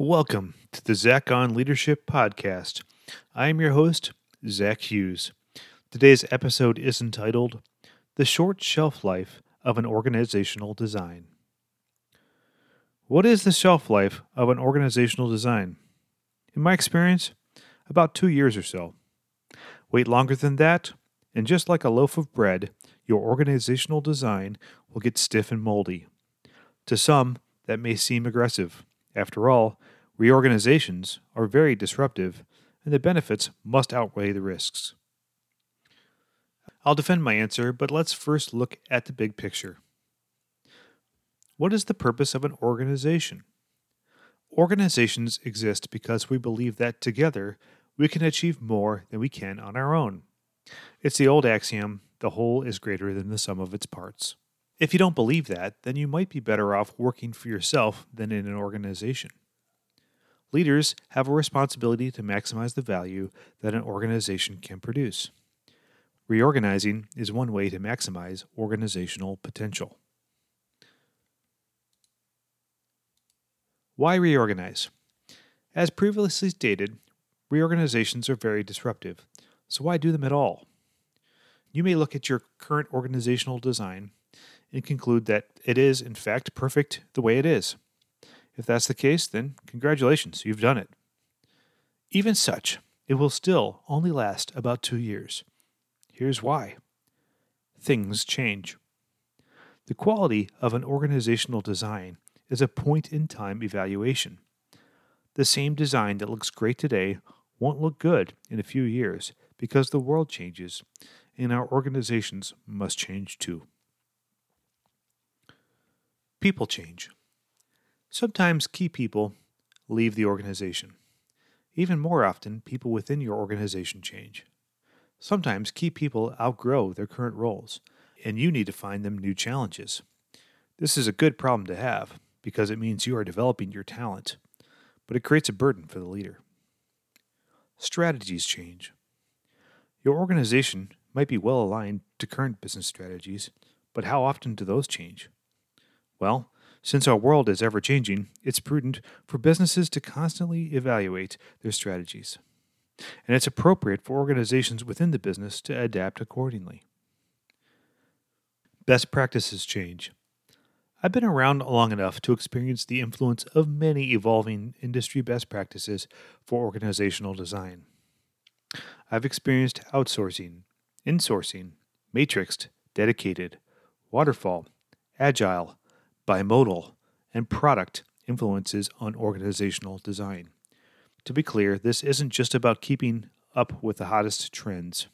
Welcome to the Zach on Leadership Podcast. I am your host, Zach Hughes. Today's episode is entitled The Short Shelf Life of an Organizational Design. What is the shelf life of an organizational design? In my experience, about two years or so. Wait longer than that, and just like a loaf of bread, your organizational design will get stiff and moldy. To some, that may seem aggressive. After all, reorganizations are very disruptive, and the benefits must outweigh the risks. I'll defend my answer, but let's first look at the big picture. What is the purpose of an organization? Organizations exist because we believe that together we can achieve more than we can on our own. It's the old axiom the whole is greater than the sum of its parts. If you don't believe that, then you might be better off working for yourself than in an organization. Leaders have a responsibility to maximize the value that an organization can produce. Reorganizing is one way to maximize organizational potential. Why reorganize? As previously stated, reorganizations are very disruptive, so why do them at all? You may look at your current organizational design and conclude that it is, in fact, perfect the way it is. If that's the case, then congratulations, you've done it. Even such, it will still only last about two years. Here's why things change. The quality of an organizational design is a point in time evaluation. The same design that looks great today won't look good in a few years because the world changes and our organizations must change too. People change. Sometimes key people leave the organization. Even more often, people within your organization change. Sometimes key people outgrow their current roles, and you need to find them new challenges. This is a good problem to have because it means you are developing your talent, but it creates a burden for the leader. Strategies change. Your organization might be well aligned to current business strategies, but how often do those change? Well, since our world is ever changing, it's prudent for businesses to constantly evaluate their strategies. And it's appropriate for organizations within the business to adapt accordingly. Best practices change. I've been around long enough to experience the influence of many evolving industry best practices for organizational design. I've experienced outsourcing, insourcing, matrixed, dedicated, waterfall, agile, bimodal, and product influences on organizational design. To be clear, this isn't just about keeping up with the hottest trends.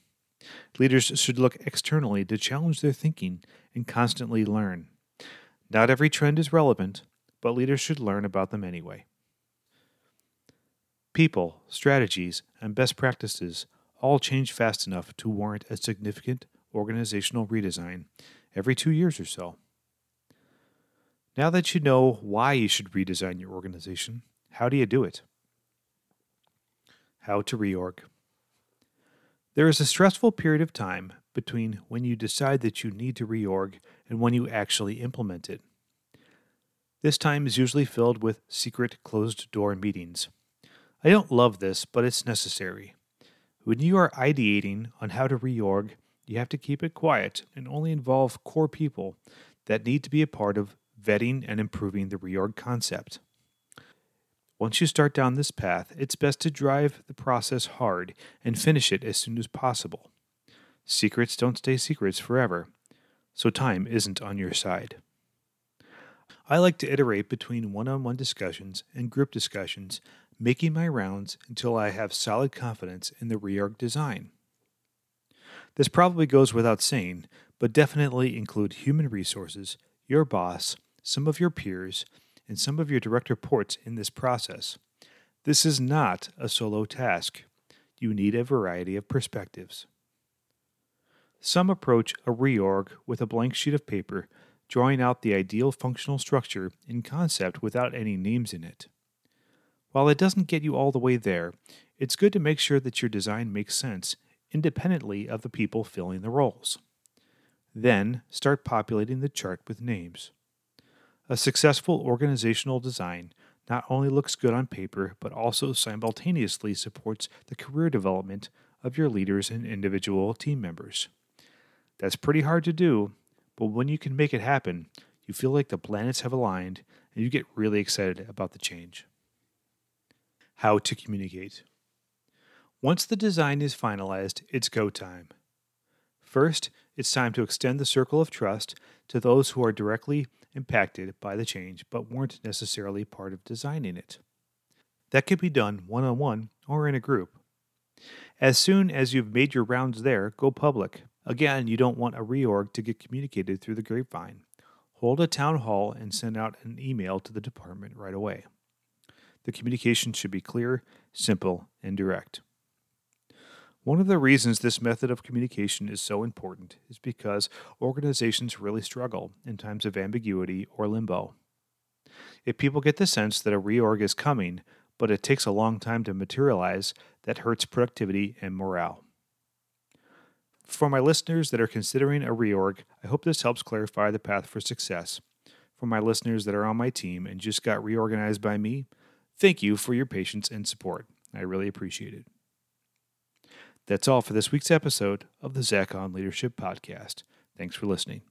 Leaders should look externally to challenge their thinking and constantly learn. Not every trend is relevant, but leaders should learn about them anyway. People, strategies, and best practices all change fast enough to warrant a significant organizational redesign every two years or so. Now that you know why you should redesign your organization, how do you do it? How to reorg. There is a stressful period of time between when you decide that you need to reorg and when you actually implement it. This time is usually filled with secret closed door meetings. I don't love this, but it's necessary. When you are ideating on how to reorg, you have to keep it quiet and only involve core people that need to be a part of vetting and improving the reorg concept. Once you start down this path, it's best to drive the process hard and finish it as soon as possible. Secrets don't stay secrets forever, so time isn't on your side. I like to iterate between one on one discussions and group discussions, making my rounds until I have solid confidence in the reorg design. This probably goes without saying, but definitely include human resources, your boss, some of your peers, and some of your direct reports in this process. This is not a solo task. You need a variety of perspectives. Some approach a reorg with a blank sheet of paper, drawing out the ideal functional structure in concept without any names in it. While it doesn't get you all the way there, it's good to make sure that your design makes sense independently of the people filling the roles. Then start populating the chart with names. A successful organizational design not only looks good on paper, but also simultaneously supports the career development of your leaders and individual team members. That's pretty hard to do, but when you can make it happen, you feel like the planets have aligned and you get really excited about the change. How to communicate. Once the design is finalized, it's go time. First, it's time to extend the circle of trust to those who are directly impacted by the change but weren't necessarily part of designing it. That could be done one on one or in a group. As soon as you've made your rounds there, go public. Again, you don't want a reorg to get communicated through the grapevine. Hold a town hall and send out an email to the department right away. The communication should be clear, simple, and direct. One of the reasons this method of communication is so important is because organizations really struggle in times of ambiguity or limbo. If people get the sense that a reorg is coming, but it takes a long time to materialize, that hurts productivity and morale. For my listeners that are considering a reorg, I hope this helps clarify the path for success. For my listeners that are on my team and just got reorganized by me, thank you for your patience and support. I really appreciate it. That's all for this week's episode of the Zach on Leadership Podcast. Thanks for listening.